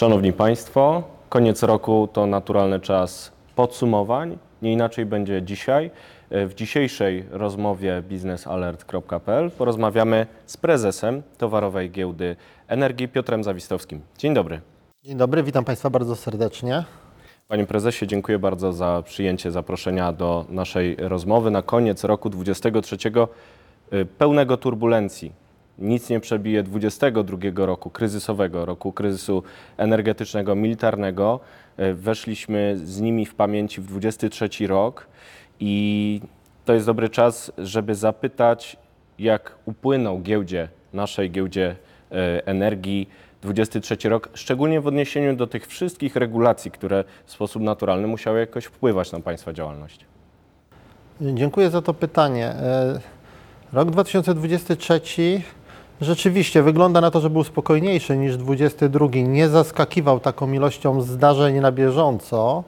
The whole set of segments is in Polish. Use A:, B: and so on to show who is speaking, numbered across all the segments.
A: Szanowni Państwo, koniec roku to naturalny czas podsumowań. Nie inaczej będzie dzisiaj. W dzisiejszej rozmowie biznesalert.pl porozmawiamy z prezesem Towarowej Giełdy Energii Piotrem Zawistowskim. Dzień dobry.
B: Dzień dobry, witam Państwa bardzo serdecznie.
A: Panie prezesie, dziękuję bardzo za przyjęcie zaproszenia do naszej rozmowy. Na koniec roku 23 y, pełnego turbulencji. Nic nie przebije 22 roku kryzysowego, roku kryzysu energetycznego, militarnego. Y, Weszliśmy z nimi w pamięci w 23 rok i to jest dobry czas, żeby zapytać, jak upłynął giełdzie, naszej giełdzie y, energii 23 rok, szczególnie w odniesieniu do tych wszystkich regulacji, które w sposób naturalny musiały jakoś wpływać na Państwa działalność.
B: Dziękuję za to pytanie. E, Rok 2023 rzeczywiście wygląda na to, że był spokojniejszy niż 2022. Nie zaskakiwał taką ilością zdarzeń na bieżąco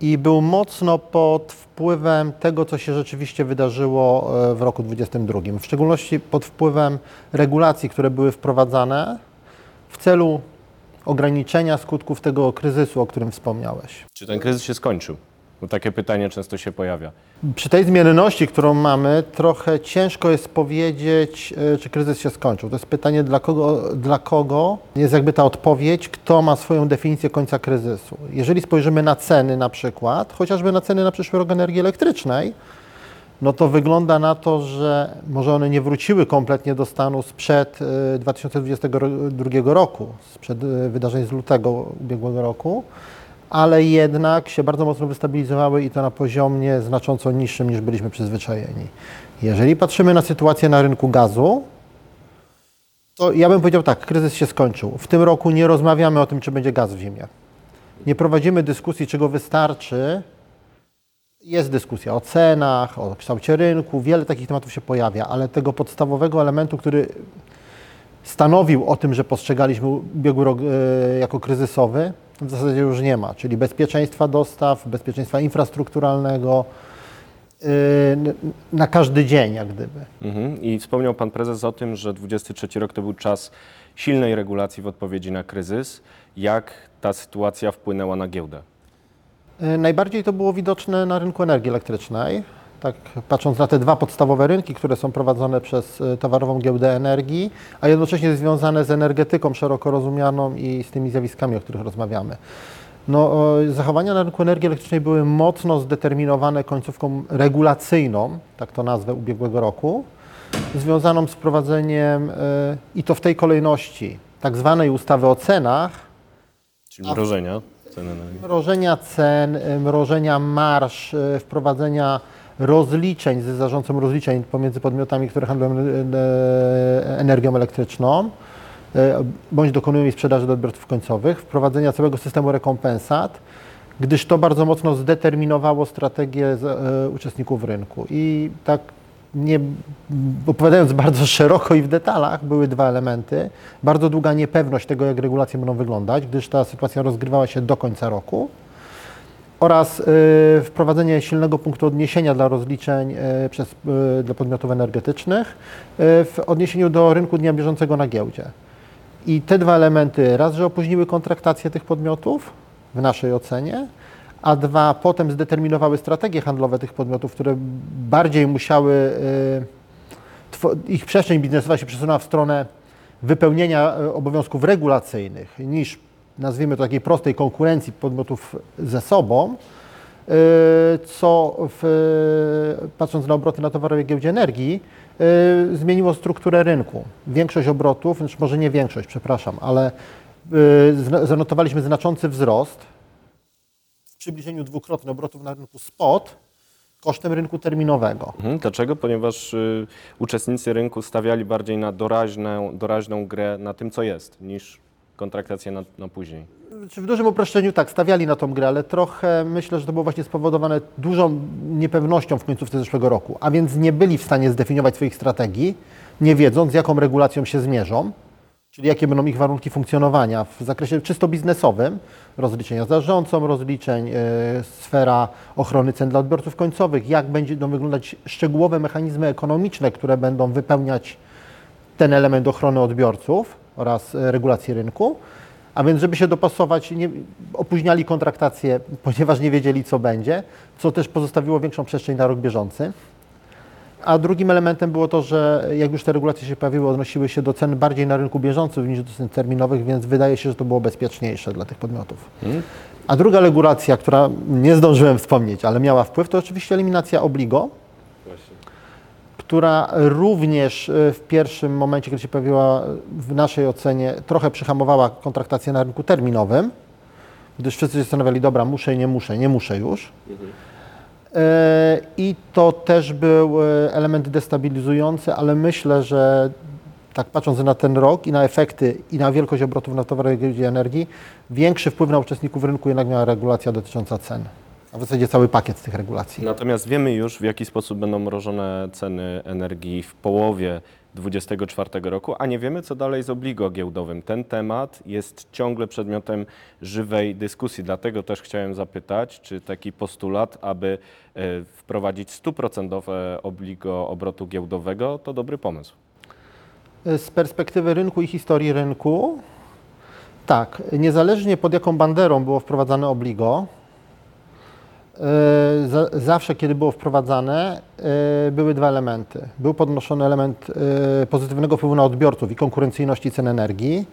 B: i był mocno pod wpływem tego, co się rzeczywiście wydarzyło e, w roku 2022. W szczególności pod wpływem regulacji, które były wprowadzane w celu ograniczenia skutków tego kryzysu, o którym wspomniałeś.
A: Czy ten kryzys się skończył? Bo takie pytanie często się pojawia.
B: Przy tej zmienności, którą mamy, trochę ciężko jest powiedzieć, e, czy kryzys się skończył. To jest pytanie, dla kogo, dla kogo jest jakby ta odpowiedź, kto ma swoją definicję końca kryzysu. Jeżeli spojrzymy na ceny na przykład, chociażby na ceny na przyszły rok energii elektrycznej, no to wygląda na to, że może one nie wróciły kompletnie do stanu sprzed e, 2022 roku, sprzed e, wydarzeń z lutego ubiegłego roku, ale jednak się bardzo mocno wystabilizowały i to na poziomie znacząco niższym niż byliśmy przyzwyczajeni. Jeżeli patrzymy na sytuację na rynku gazu, to ja bym powiedział tak, kryzys się skończył. W tym roku nie rozmawiamy o tym, czy będzie gaz w zimie. Nie prowadzimy dyskusji, czego wystarczy. Jest dyskusja o cenach, o kształcie rynku, wiele takich tematów się pojawia, ale tego podstawowego elementu, który stanowił o tym, że postrzegaliśmy ubiegły rok e, jako kryzysowy, w zasadzie już nie ma, czyli bezpieczeństwa dostaw, bezpieczeństwa infrastrukturalnego n- na każdy dzień, jak gdyby.
A: Mhm. I wspomniał Pan Prezes o tym, że 23 rok to był czas silnej regulacji w odpowiedzi na kryzys. Jak ta sytuacja wpłynęła na giełdę?
B: E, Najbardziej to było widoczne na rynku energii elektrycznej. Tak, patrząc na te dwa podstawowe rynki, które są prowadzone przez e, Towarową Giełdę Energii, a jednocześnie związane z energetyką szeroko rozumianą i z tymi zjawiskami, o których rozmawiamy. No, zachowania na rynku energii elektrycznej były mocno zdeterminowane końcówką regulacyjną, tak to nazwę, ubiegłego roku, związaną z wprowadzeniem, e, i to w tej kolejności, tak zwanej ustawy o cenach,
A: Czyli mrożenia ceny energii.
B: Mrożenia cen, y, mrożenia marsz, wprowadzenia rozliczeń z zarządcą rozliczeń pomiędzy podmiotami, które handlują y, y, energią elektryczną, y, bądź dokonują jej sprzedaży do odbiorców końcowych, wprowadzenia całego systemu rekompensat, gdyż to bardzo mocno zdeterminowało strategię uczestników rynku. I tak nie opowiadając bardzo szeroko i w detalach, były dwa elementy. Bardzo długa niepewność tego, jak regulacje będą wyglądać, gdyż ta sytuacja rozgrywała się do końca roku. Oraz y, wprowadzenie silnego punktu odniesienia dla rozliczeń y, przez, y, dla podmiotów energetycznych w odniesieniu do rynku dnia bieżącego na giełdzie. I te dwa elementy raz, że opóźniły kontraktację tych podmiotów w naszej ocenie, a dwa, potem zdeterminowały strategie handlowe tych podmiotów, które bardziej musiały, ich przestrzeń biznesowa się przesunęła w stronę wypełnienia obowiązków regulacyjnych niż, nazwijmy to, takiej prostej konkurencji podmiotów ze sobą, y, co w, patrząc na obroty na towarowej giełdzie energii, y, zmieniło strukturę rynku. Większość obrotów, znaczy może nie większość, przepraszam, ale zna- zanotowaliśmy znaczący wzrost w przybliżeniu dwukrotnie obrotów na rynku spot kosztem rynku terminowego.
A: Mhm. Dlaczego? Ponieważ y, uczestnicy rynku stawiali bardziej na doraźną, doraźną grę na tym, co jest, niż kontraktację na, na później.
B: Czy w dużym uproszczeniu tak, stawiali na tą grę, ale trochę myślę, że to było właśnie spowodowane dużą niepewnością w końcówce zeszłego roku, a więc nie byli w stanie zdefiniować swoich strategii, nie wiedząc, jaką regulacją się zmierzą, czyli jakie będą ich warunki funkcjonowania w zakresie czysto biznesowym, rozliczenia z zarządcą rozliczeń, e, sfera ochrony cen dla odbiorców końcowych, jak będą wyglądać szczegółowe mechanizmy ekonomiczne, które będą wypełniać ten element ochrony odbiorców oraz e, regulacji rynku, A więc, żeby się dopasować, nie, opóźniali kontraktację, ponieważ nie wiedzieli, co będzie, co też pozostawiło większą przestrzeń na rok bieżący. A drugim elementem było to, że jak już te regulacje się pojawiły, odnosiły się do cen bardziej na rynku bieżącym niż do cen terminowych, więc wydaje się, że to było bezpieczniejsze dla tych podmiotów. A druga regulacja, która nie zdążyłem wspomnieć, ale miała wpływ, to oczywiście eliminacja obligo, która również y, w pierwszym momencie, kiedy się pojawiła w naszej ocenie, trochę przyhamowała kontraktację na rynku terminowym, gdyż wszyscy się zastanawiali, dobra, muszę, nie muszę, nie muszę już. E, I to też był e, element destabilizujący, ale myślę, że tak patrząc na ten rok i na efekty i na wielkość obrotów na towarowej giełdzie energii, większy wpływ na uczestników rynku jednak miała regulacja dotycząca cen. A w zasadzie cały pakiet tych regulacji.
A: Natomiast wiemy już, w jaki sposób będą mrożone ceny energii w połowie 2024 roku, a nie wiemy, co dalej z obligo giełdowym. Ten temat jest ciągle przedmiotem żywej dyskusji, dlatego też chciałem zapytać, czy taki postulat, aby e, wprowadzić 100% obligo obrotu giełdowego, to dobry pomysł.
B: Z perspektywy rynku i historii rynku, tak, niezależnie pod jaką banderą było wprowadzane obligo, e, zawsze kiedy było wprowadzane, e, były dwa elementy. Był podnoszony element e, pozytywnego wpływu na odbiorców i konkurencyjności cen energii.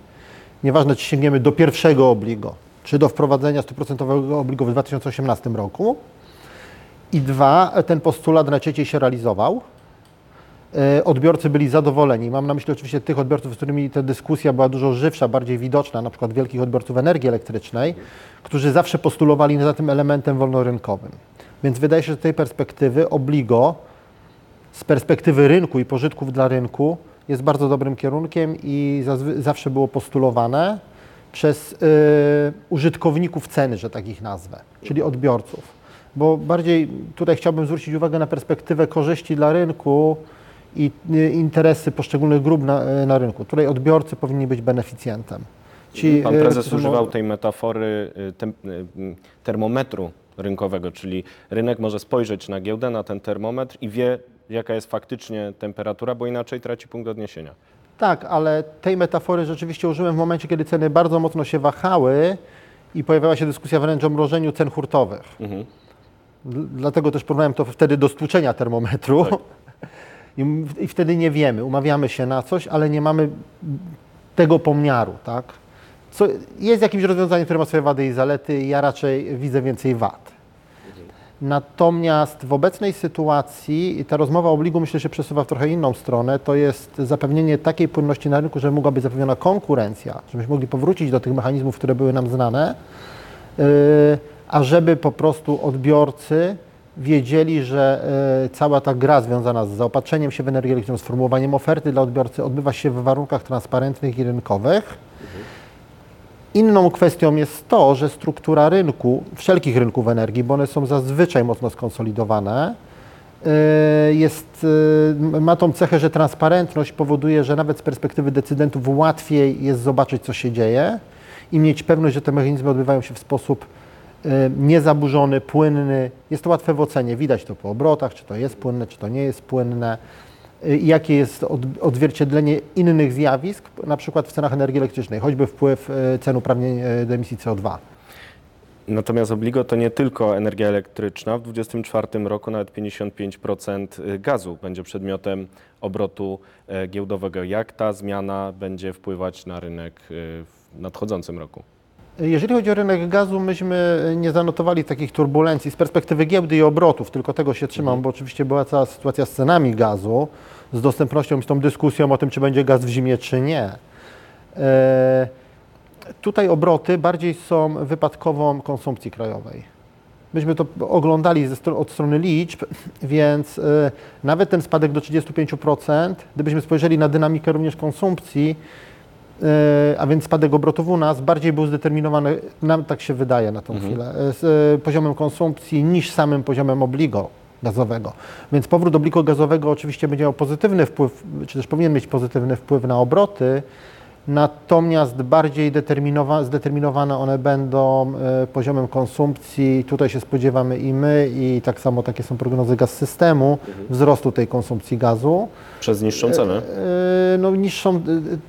B: Nieważne, czy sięgniemy do pierwszego obligo, czy do wprowadzenia 100% obligo w 2018 roku. I dwa, ten postulat najczęściej się realizował e, odbiorcy byli zadowoleni. Mam na myśli oczywiście tych odbiorców, z którymi ta dyskusja była dużo żywsza, bardziej widoczna, na przykład wielkich odbiorców energii elektrycznej, którzy zawsze postulowali za tym elementem wolnorynkowym. Więc wydaje się, że z tej perspektywy obligo, z perspektywy rynku i pożytków dla rynku jest bardzo dobrym kierunkiem i zawsze było postulowane przez y, użytkowników ceny, że tak ich nazwę, czyli odbiorców. Bo bardziej tutaj chciałbym zwrócić uwagę na perspektywę korzyści dla rynku i y, interesy poszczególnych grup na, y, na rynku. Tutaj odbiorcy powinni być beneficjentem. Ci,
A: Pan
B: y,
A: prezes
B: którzy
A: używał tej metafory tem, y, termometru rynkowego, czyli rynek może spojrzeć na giełdę, na ten termometr i wie, jaka jest faktycznie temperatura, bo inaczej traci punkt odniesienia.
B: Tak, ale tej metafory rzeczywiście użyłem w momencie, kiedy ceny bardzo mocno się wahały i pojawiała się dyskusja wręcz o mrożeniu cen hurtowych.
A: Mhm.
B: Dl- Dlatego też porównałem to wtedy do stłuczenia termometru. I, I wtedy nie wiemy, umawiamy się na coś, ale nie mamy tego pomiaru, tak? Co jest jakimś rozwiązaniem, które ma swoje wady i zalety, ja raczej widzę więcej wad. Natomiast w obecnej sytuacji ta rozmowa o obligu myślę, że przesuwa w trochę inną stronę, to jest zapewnienie takiej płynności na rynku, żeby mogła być zapewniona konkurencja, żebyśmy mogli powrócić do tych mechanizmów, które były nam znane, yy, a żeby po prostu odbiorcy wiedzieli, że yy, cała ta gra związana z zaopatrzeniem się w energię elektryczną, z formułowaniem oferty dla odbiorcy odbywa się w warunkach transparentnych i rynkowych. Inną kwestią jest to, że struktura rynku, wszelkich rynków energii, bo one są zazwyczaj mocno skonsolidowane, yy, jest, yy, ma tą cechę, że transparentność powoduje, że nawet z perspektywy decydentów łatwiej jest zobaczyć, co się dzieje i mieć pewność, że te mechanizmy odbywają się w sposób niezaburzony, płynny. Jest to łatwe w ocenie, widać to po obrotach, czy to jest płynne, czy to nie jest płynne. Y, jakie jest od, odzwierciedlenie innych zjawisk, na przykład w cenach energii elektrycznej, choćby wpływ y, cen uprawnień y, do emisji CO2.
A: Natomiast obligo to nie tylko energia elektryczna. W 2024 roku nawet 55% gazu będzie przedmiotem obrotu giełdowego. Jak ta zmiana będzie wpływać na rynek w nadchodzącym roku?
B: Jeżeli chodzi o rynek gazu, myśmy nie zanotowali takich turbulencji z perspektywy giełdy i obrotów, tylko tego się trzymam, bo oczywiście była cała sytuacja z cenami gazu, z dostępnością i z tą dyskusją o tym, czy będzie gaz w zimie, czy nie. E, tutaj obroty bardziej są wypadkową konsumpcji krajowej. Myśmy to oglądali ze stro- od strony liczb, więc e, nawet ten spadek do 35%, gdybyśmy spojrzeli na dynamikę również konsumpcji, a więc spadek obrotów u nas, bardziej był zdeterminowany, nam tak się wydaje na tą chwilę, e, z e, poziomem konsumpcji niż samym poziomem obligo gazowego. Więc powrót obligo gazowego oczywiście będzie miał pozytywny wpływ, czy też powinien mieć pozytywny wpływ na obroty, Natomiast bardziej determinowa- zdeterminowane one będą e, poziomem konsumpcji. Tutaj się spodziewamy i my, i tak samo takie są prognozy gaz systemu, wzrostu tej konsumpcji gazu.
A: Przez niższą cenę?
B: E, No niższą e,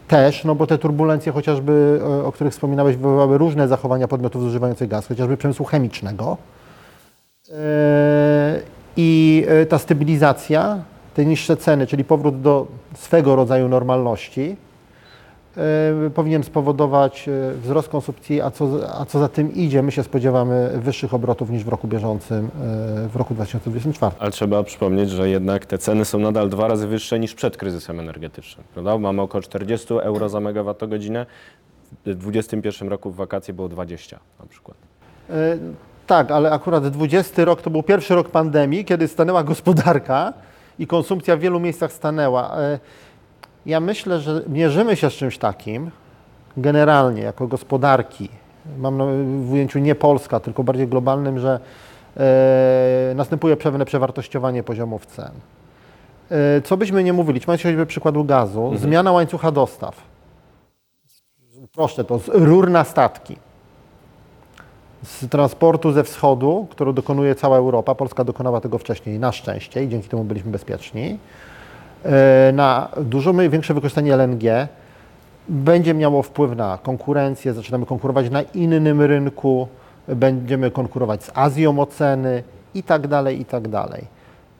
B: też, no bo te turbulencje chociażby, e, o których wspominałeś, wywołały różne zachowania podmiotów zużywających gaz, chociażby przemysłu chemicznego. E, I e, ta stabilizacja, te niższe ceny, czyli powrót do swego rodzaju normalności, e, powinien spowodować e, wzrost konsumpcji, a co, a co za tym idzie, my się spodziewamy wyższych obrotów niż w roku bieżącym, e, w roku 2024.
A: Ale trzeba przypomnieć, że jednak te ceny są nadal dwa razy wyższe niż przed kryzysem energetycznym. Prawda? Mamy około 40 euro za megawattogodzinę. W 2021 roku w wakacje było 20 na przykład.
B: E, Tak, ale akurat 20 rok to był pierwszy rok pandemii, kiedy stanęła gospodarka i konsumpcja w wielu miejscach stanęła. Ja myślę, że mierzymy się z czymś takim generalnie jako gospodarki. Mam w ujęciu nie Polska, tylko bardziej globalnym, że e, następuje pewne przewartościowanie poziomów cen. E, co byśmy nie mówili, się choćby przykładu gazu, zmiana łańcucha dostaw. Proszę to, z rur na statki z transportu ze wschodu, którego dokonuje cała Europa, Polska dokonała tego wcześniej, na szczęście i dzięki temu byliśmy bezpieczni, na dużo większe wykorzystanie LNG będzie miało wpływ na konkurencję, zaczynamy konkurować na innym rynku, będziemy konkurować z Azją o ceny i tak dalej, i tak dalej.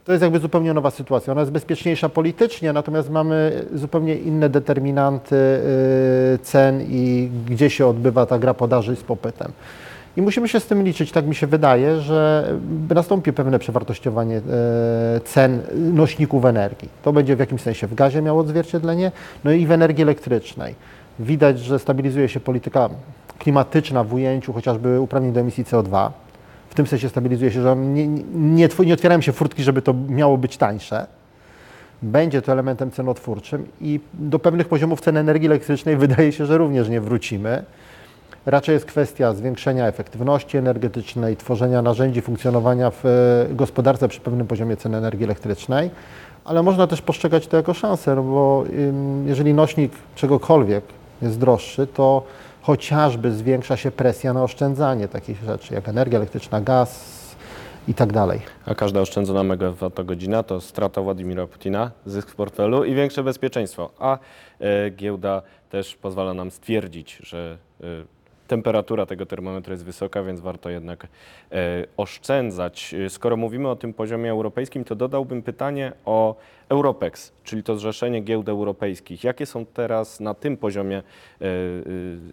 B: To jest jakby zupełnie nowa sytuacja. Ona jest bezpieczniejsza politycznie, natomiast mamy zupełnie inne determinanty y, cen i gdzie się odbywa ta gra podaży z popytem. I musimy się z tym liczyć, tak mi się wydaje, że nastąpi pewne przewartościowanie e, cen nośników energii. To będzie w jakimś sensie w gazie miało odzwierciedlenie, no i w energii elektrycznej. Widać, że stabilizuje się polityka klimatyczna w ujęciu chociażby uprawnień do emisji CO2. W tym sensie stabilizuje się, że nie, nie, nie, tw- nie otwierają się furtki, żeby to miało być tańsze. Będzie to elementem cenotwórczym i do pewnych poziomów cen energii elektrycznej wydaje się, że również nie wrócimy. Raczej jest kwestia zwiększenia efektywności energetycznej, tworzenia narzędzi funkcjonowania w e, gospodarce przy pewnym poziomie cen energii elektrycznej, ale można też postrzegać to jako szansę, no bo jeżeli nośnik czegokolwiek jest droższy, to chociażby zwiększa się presja na oszczędzanie takich rzeczy jak energia elektryczna, gaz i tak dalej.
A: A każda oszczędzona megawattogodzina to strata Władimira Putina, zysk w portfelu i większe bezpieczeństwo. A e, giełda też pozwala nam stwierdzić, że e, temperatura tego termometru jest wysoka, więc warto jednak e, oszczędzać. E, Skoro mówimy o tym poziomie europejskim, to dodałbym pytanie o Europex, czyli to zrzeszenie giełd europejskich. Jakie są teraz na tym poziomie e,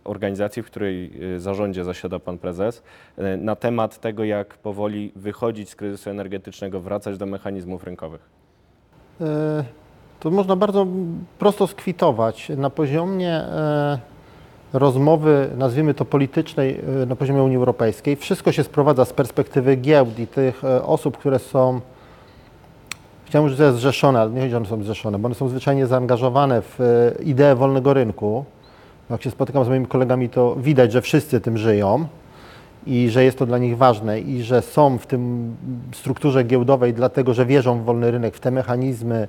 A: organizacji, w której zarządzie zasiada pan prezes, na temat tego, jak powoli wychodzić z kryzysu energetycznego, wracać do mechanizmów rynkowych?
B: To można bardzo prosto skwitować. Na poziomie rozmowy, nazwijmy to politycznej, e, na poziomie Unii Europejskiej, wszystko się sprowadza z perspektywy giełd i tych e, osób, które są, chciałem już, że zrzeszone, ale nie chodzi, że one są zrzeszone, bo one są zwyczajnie zaangażowane w e, ideę wolnego rynku. Jak się spotykam z moimi kolegami, to widać, że wszyscy tym żyją i że jest to dla nich ważne i że są w tym strukturze giełdowej dlatego, że wierzą w wolny rynek, w te mechanizmy,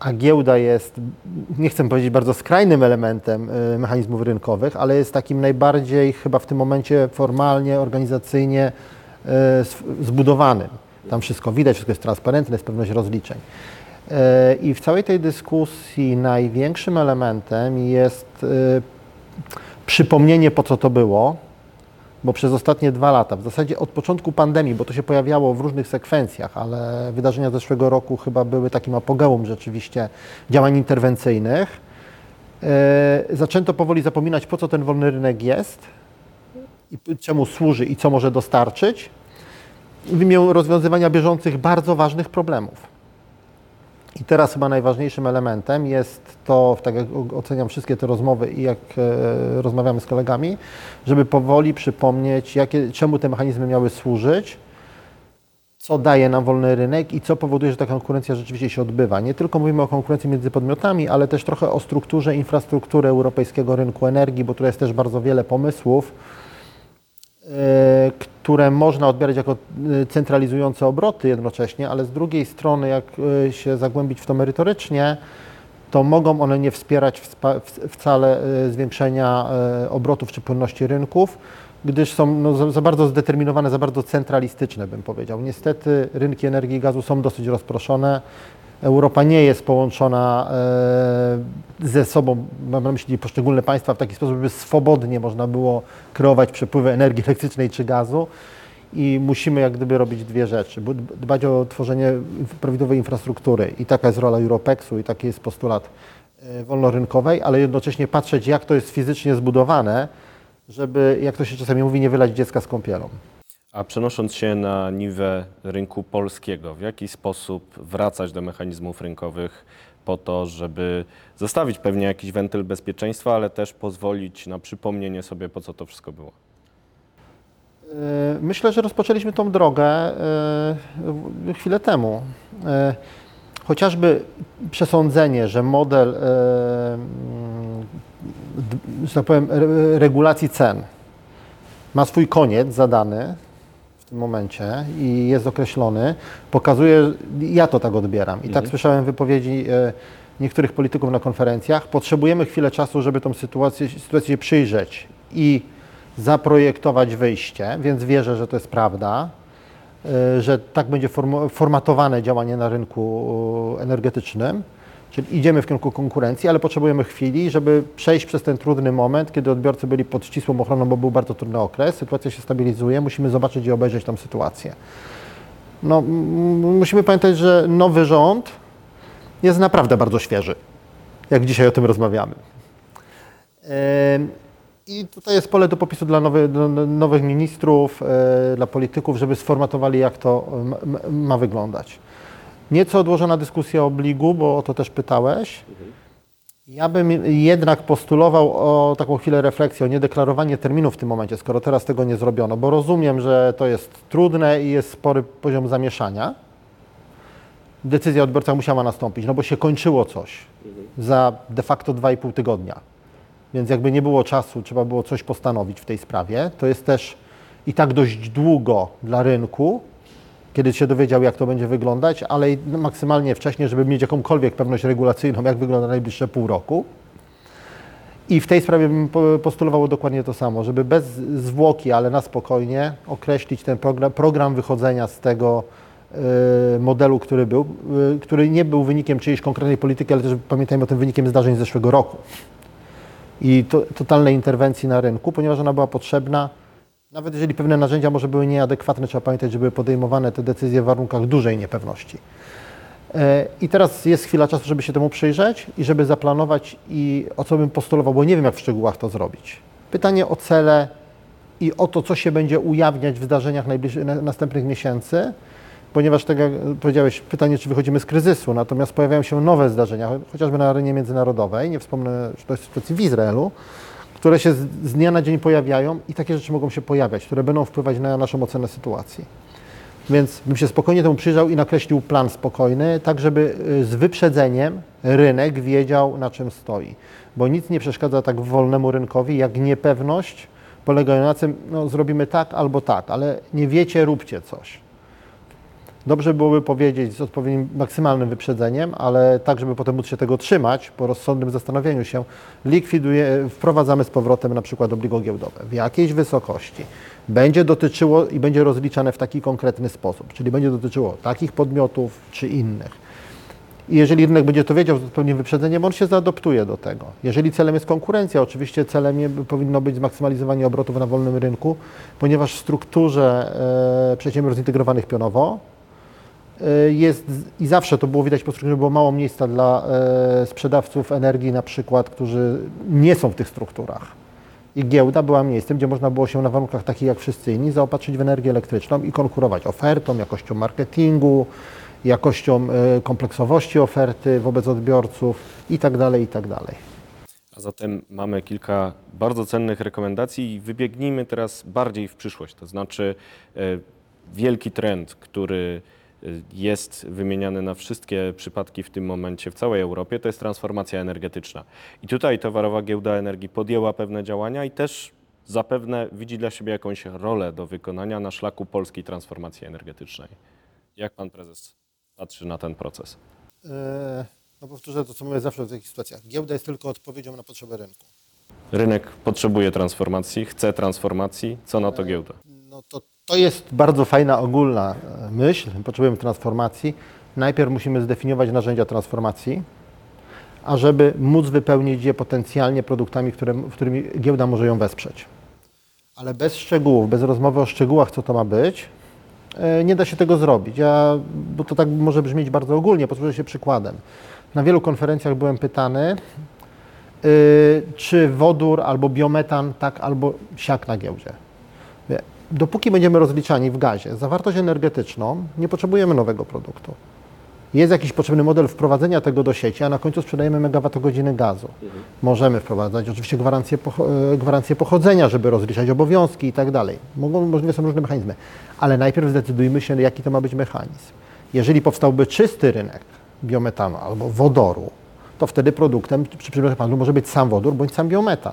B: a giełda jest, nie chcę powiedzieć bardzo skrajnym elementem y, mechanizmów rynkowych, ale jest takim najbardziej chyba w tym momencie formalnie, organizacyjnie y, zbudowanym. Tam wszystko widać, wszystko jest transparentne, jest pewność rozliczeń. Y, I w całej tej dyskusji największym elementem jest przypomnienie, po co to było, bo przez ostatnie dwa lata, w zasadzie od początku pandemii, bo to się pojawiało w różnych sekwencjach, ale wydarzenia zeszłego roku chyba były takim apogeum rzeczywiście działań interwencyjnych, e, zaczęto powoli zapominać, po co ten wolny rynek jest, i czemu służy i co może dostarczyć, w imię rozwiązywania bieżących bardzo ważnych problemów. I teraz chyba najważniejszym elementem jest to, tak jak oceniam wszystkie te rozmowy i jak e, rozmawiamy z kolegami, żeby powoli przypomnieć, jakie, czemu te mechanizmy miały służyć, co daje nam wolny rynek i co powoduje, że ta konkurencja rzeczywiście się odbywa. Nie tylko mówimy o konkurencji między podmiotami, ale też trochę o strukturze infrastruktury europejskiego rynku energii, bo tu jest też bardzo wiele pomysłów, które można odbierać jako e, centralizujące obroty jednocześnie, ale z drugiej strony, jak e, się zagłębić w to merytorycznie, to mogą one nie wspierać wcale e, zwiększenia e, obrotów czy płynności rynków, gdyż są no, za, za bardzo zdeterminowane, za bardzo centralistyczne, bym powiedział. Niestety rynki energii i gazu są dosyć rozproszone. Europa nie jest połączona e, ze sobą, mam na myśli poszczególne państwa, w taki sposób, żeby swobodnie można było kreować przepływy energii elektrycznej czy gazu. I musimy jak gdyby robić dwie rzeczy. Dbać o tworzenie prawidłowej infrastruktury i taka jest rola Europexu i taki jest postulat e, wolnorynkowej, ale jednocześnie patrzeć jak to jest fizycznie zbudowane, żeby, jak to się czasami mówi, nie wylać dziecka z kąpielą.
A: A przenosząc się na niwę rynku polskiego, w jaki sposób wracać do mechanizmów rynkowych po to, żeby zostawić pewnie jakiś wentyl bezpieczeństwa, ale też pozwolić na przypomnienie sobie, po co to wszystko było?
B: E, Myślę, że rozpoczęliśmy tą drogę e, chwilę temu. E, Chociażby przesądzenie, że model, że tak powiem, re- regulacji cen ma swój koniec zadany tym momencie i jest określony, pokazuje, ja to tak odbieram. I tak słyszałem wypowiedzi e, niektórych polityków na konferencjach, potrzebujemy chwilę czasu, żeby tą sytuację, sytuację przyjrzeć i zaprojektować wyjście, więc wierzę, że to jest prawda, e, że tak będzie formatowane działanie na rynku e, energetycznym, czyli idziemy w kierunku konkurencji, ale potrzebujemy chwili, żeby przejść przez ten trudny moment, kiedy odbiorcy byli pod ścisłą ochroną, bo był bardzo trudny okres, sytuacja się stabilizuje, musimy zobaczyć i obejrzeć tą sytuację. No, musimy pamiętać, że nowy rząd jest naprawdę bardzo świeży, jak dzisiaj o tym rozmawiamy. I tutaj jest pole do popisu dla nowy, do nowych ministrów, e, dla polityków, żeby sformatowali, jak to ma wyglądać. Nieco odłożona dyskusja o obligu, bo o to też pytałeś. Ja bym jednak postulował o taką chwilę refleksji, o niedeklarowanie terminu w tym momencie, skoro teraz tego nie zrobiono, bo rozumiem, że to jest trudne i jest spory poziom zamieszania. Decyzja odbiorca musiała nastąpić, no bo się kończyło coś za de facto 2,5 tygodnia. Więc jakby nie było czasu, trzeba było coś postanowić w tej sprawie. To jest też i tak dość długo dla rynku, kiedy się dowiedział, jak to będzie wyglądać, ale maksymalnie wcześniej, żeby mieć jakąkolwiek pewność regulacyjną, jak wygląda najbliższe pół roku. I w tej sprawie bym po- postulował dokładnie to samo, żeby bez zwłoki, ale na spokojnie określić ten program, program wychodzenia z tego y, modelu, który był, y, który nie był wynikiem czyjejś konkretnej polityki, ale też pamiętajmy o tym wynikiem zdarzeń z zeszłego roku i to, totalnej interwencji na rynku, ponieważ ona była potrzebna. Nawet jeżeli pewne narzędzia może były nieadekwatne, trzeba pamiętać, że były podejmowane te decyzje w warunkach dużej niepewności. E, I teraz jest chwila czasu, żeby się temu przyjrzeć i żeby zaplanować i o co bym postulował, bo nie wiem, jak w szczegółach to zrobić. Pytanie o cele i o to, co się będzie ujawniać w zdarzeniach następnych miesięcy, ponieważ tak jak powiedziałeś, pytanie, czy wychodzimy z kryzysu, natomiast pojawiają się nowe zdarzenia, chociażby na arenie międzynarodowej, nie wspomnę, że to jest w Izraelu, które się z, dnia na dzień pojawiają i takie rzeczy mogą się pojawiać, które będą wpływać na naszą ocenę sytuacji. Więc bym się spokojnie temu przyjrzał i nakreślił plan spokojny, tak żeby y, z wyprzedzeniem rynek wiedział, na czym stoi. Bo nic nie przeszkadza tak wolnemu rynkowi, jak niepewność polegająca na tym, no zrobimy tak albo tak, ale nie wiecie, róbcie coś. Dobrze byłoby powiedzieć z odpowiednim maksymalnym wyprzedzeniem, ale tak, żeby potem móc się tego trzymać po rozsądnym zastanowieniu się, likwiduje, wprowadzamy z powrotem na przykład obligo giełdowe w jakiejś wysokości. Będzie dotyczyło i będzie rozliczane w taki konkretny sposób, czyli będzie dotyczyło takich podmiotów czy innych. I jeżeli rynek będzie to wiedział z odpowiednim wyprzedzeniem, on się zaadoptuje do tego. Jeżeli celem jest konkurencja, oczywiście celem powinno być zmaksymalizowanie obrotów na wolnym rynku, ponieważ w strukturze e, przedsiębiorstw zintegrowanych pionowo jest i zawsze to było widać po strukturze, było mało miejsca dla e, sprzedawców energii na przykład, którzy nie są w tych strukturach. I giełda była miejscem, gdzie można było się na warunkach takich jak wszyscy inni zaopatrzyć w energię elektryczną i konkurować ofertą, jakością marketingu, jakością e, kompleksowości oferty wobec odbiorców i tak dalej, i tak.
A: A zatem mamy kilka bardzo cennych rekomendacji i wybiegnijmy teraz bardziej w przyszłość. To znaczy e, wielki trend, który e, jest wymieniany na wszystkie przypadki w tym momencie w całej Europie, to jest transformacja energetyczna. I tutaj Towarowa Giełda Energii podjęła pewne działania i też zapewne widzi dla siebie jakąś rolę do wykonania na szlaku polskiej transformacji energetycznej. Jak pan prezes patrzy na ten proces?
B: E, No powtórzę to, co mówię zawsze w takich sytuacjach. Giełda jest tylko odpowiedzią na potrzeby rynku.
A: Rynek potrzebuje transformacji, chce transformacji. Co na to giełda?
B: No to, to jest bardzo fajna ogólna e, myśl. Potrzebujemy transformacji. Najpierw musimy zdefiniować narzędzia transformacji, a żeby móc wypełnić je potencjalnie produktami, które, którymi giełda może ją wesprzeć. Ale bez szczegółów, bez rozmowy o szczegółach, co to ma być, e, nie da się tego zrobić. Ja, bo to tak może brzmieć bardzo ogólnie, posłużę się przykładem. Na wielu konferencjach byłem pytany, y, czy wodór albo biometan tak albo siak na giełdzie. Dopóki będziemy rozliczani w gazie zawartość energetyczną, nie potrzebujemy nowego produktu. Jest jakiś potrzebny model wprowadzenia tego do sieci, a na końcu sprzedajemy megawattogodziny gazu. Możemy wprowadzać oczywiście gwarancję, pocho- e, gwarancję pochodzenia, żeby rozliczać obowiązki i tak dalej. Mogą, możliwe są różne mechanizmy, ale najpierw zdecydujmy się, jaki to ma być mechanizm. Jeżeli powstałby czysty rynek biometanu albo wodoru, to wtedy produktem przy przypadku handlu może być sam wodór bądź sam biometan.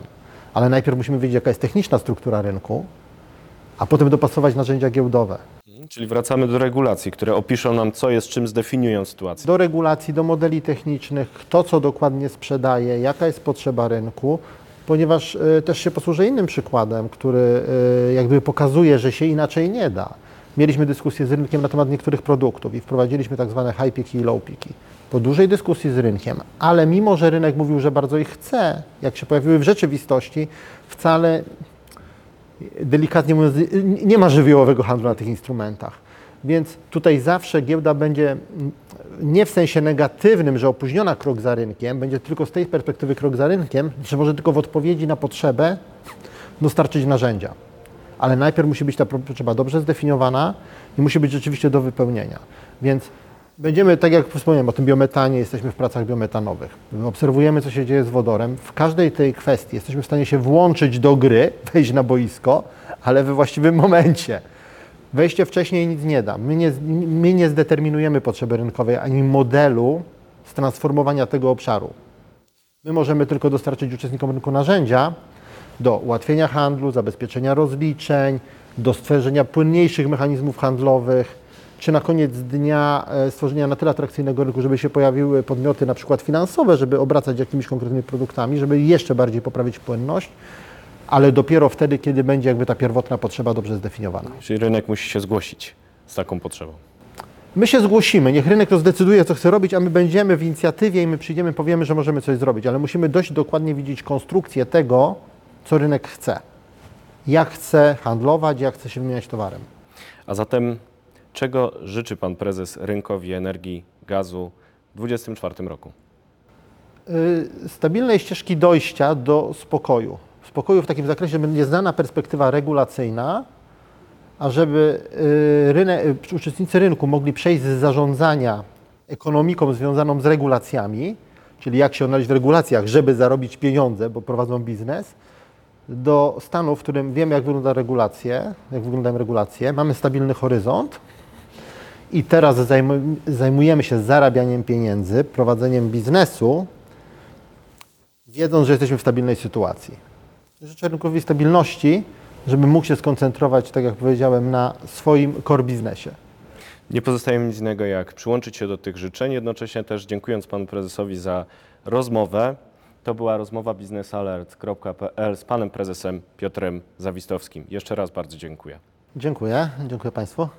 B: Ale najpierw musimy wiedzieć, jaka jest techniczna struktura rynku, a potem dopasować narzędzia giełdowe.
A: Czyli wracamy do regulacji, które opiszą nam, co jest czym, zdefiniują sytuację.
B: Do regulacji, do modeli technicznych, kto co dokładnie sprzedaje, jaka jest potrzeba rynku, ponieważ y, też się posłużę innym przykładem, który y, jakby pokazuje, że się inaczej nie da. Mieliśmy dyskusję z rynkiem na temat niektórych produktów i wprowadziliśmy tak zwane high piki i low piki. Po dużej dyskusji z rynkiem, ale mimo, że rynek mówił, że bardzo ich chce, jak się pojawiły w rzeczywistości, wcale delikatnie mówiąc, nie ma żywiołowego handlu na tych instrumentach. Więc tutaj zawsze giełda będzie nie w sensie negatywnym, że opóźniona krok za rynkiem, będzie tylko z tej perspektywy krok za rynkiem, że może tylko w odpowiedzi na potrzebę dostarczyć narzędzia. Ale najpierw musi być ta potrzeba dobrze zdefiniowana i musi być rzeczywiście do wypełnienia. Więc będziemy, tak jak wspomniałem o tym biometanie, jesteśmy w pracach biometanowych. Obserwujemy, co się dzieje z wodorem. W każdej tej kwestii jesteśmy w stanie się włączyć do gry, wejść na boisko, ale we właściwym momencie. Wejście wcześniej nic nie da. My nie, my nie zdeterminujemy potrzeby rynkowej ani modelu transformowania tego obszaru. My możemy tylko dostarczyć uczestnikom rynku narzędzia do ułatwienia handlu, zabezpieczenia rozliczeń, do stworzenia płynniejszych mechanizmów handlowych, czy na koniec dnia e, stworzenia na tyle atrakcyjnego rynku, żeby się pojawiły podmioty na przykład finansowe, żeby obracać jakimiś konkretnymi produktami, żeby jeszcze bardziej poprawić płynność, ale dopiero wtedy, kiedy będzie jakby ta pierwotna potrzeba dobrze zdefiniowana.
A: Czyli rynek musi się zgłosić z taką potrzebą.
B: My się zgłosimy, niech rynek to zdecyduje, co chce robić, a my będziemy w inicjatywie i my przyjdziemy, powiemy, że możemy coś zrobić, ale musimy dość dokładnie widzieć konstrukcję tego, co rynek chce. Jak chce handlować, jak chce się wymieniać towarem.
A: A zatem czego życzy pan prezes rynkowi energii, gazu w 2024 roku?
B: Y, Stabilnej ścieżki dojścia do spokoju. Spokoju w takim zakresie, będzie znana perspektywa regulacyjna, a żeby y, rynek, y, uczestnicy rynku mogli przejść z zarządzania ekonomiką związaną z regulacjami, czyli jak się odnaleźć w regulacjach, żeby zarobić pieniądze, bo prowadzą biznes, do stanu, w którym wiemy, jak wygląda regulacje, jak wyglądają regulacje, mamy stabilny horyzont i teraz zajmu- zajmujemy się zarabianiem pieniędzy, prowadzeniem biznesu, wiedząc, że jesteśmy w stabilnej sytuacji. Życzę rynkowi stabilności, żeby mógł się skoncentrować, tak jak powiedziałem, na swoim core biznesie.
A: Nie pozostaje mi nic innego, jak przyłączyć się do tych życzeń, jednocześnie też dziękując panu prezesowi za rozmowę. To była rozmowa biznesalert.pl z panem prezesem Piotrem Zawistowskim. Jeszcze raz bardzo dziękuję.
B: Dziękuję. Dziękuję Państwu.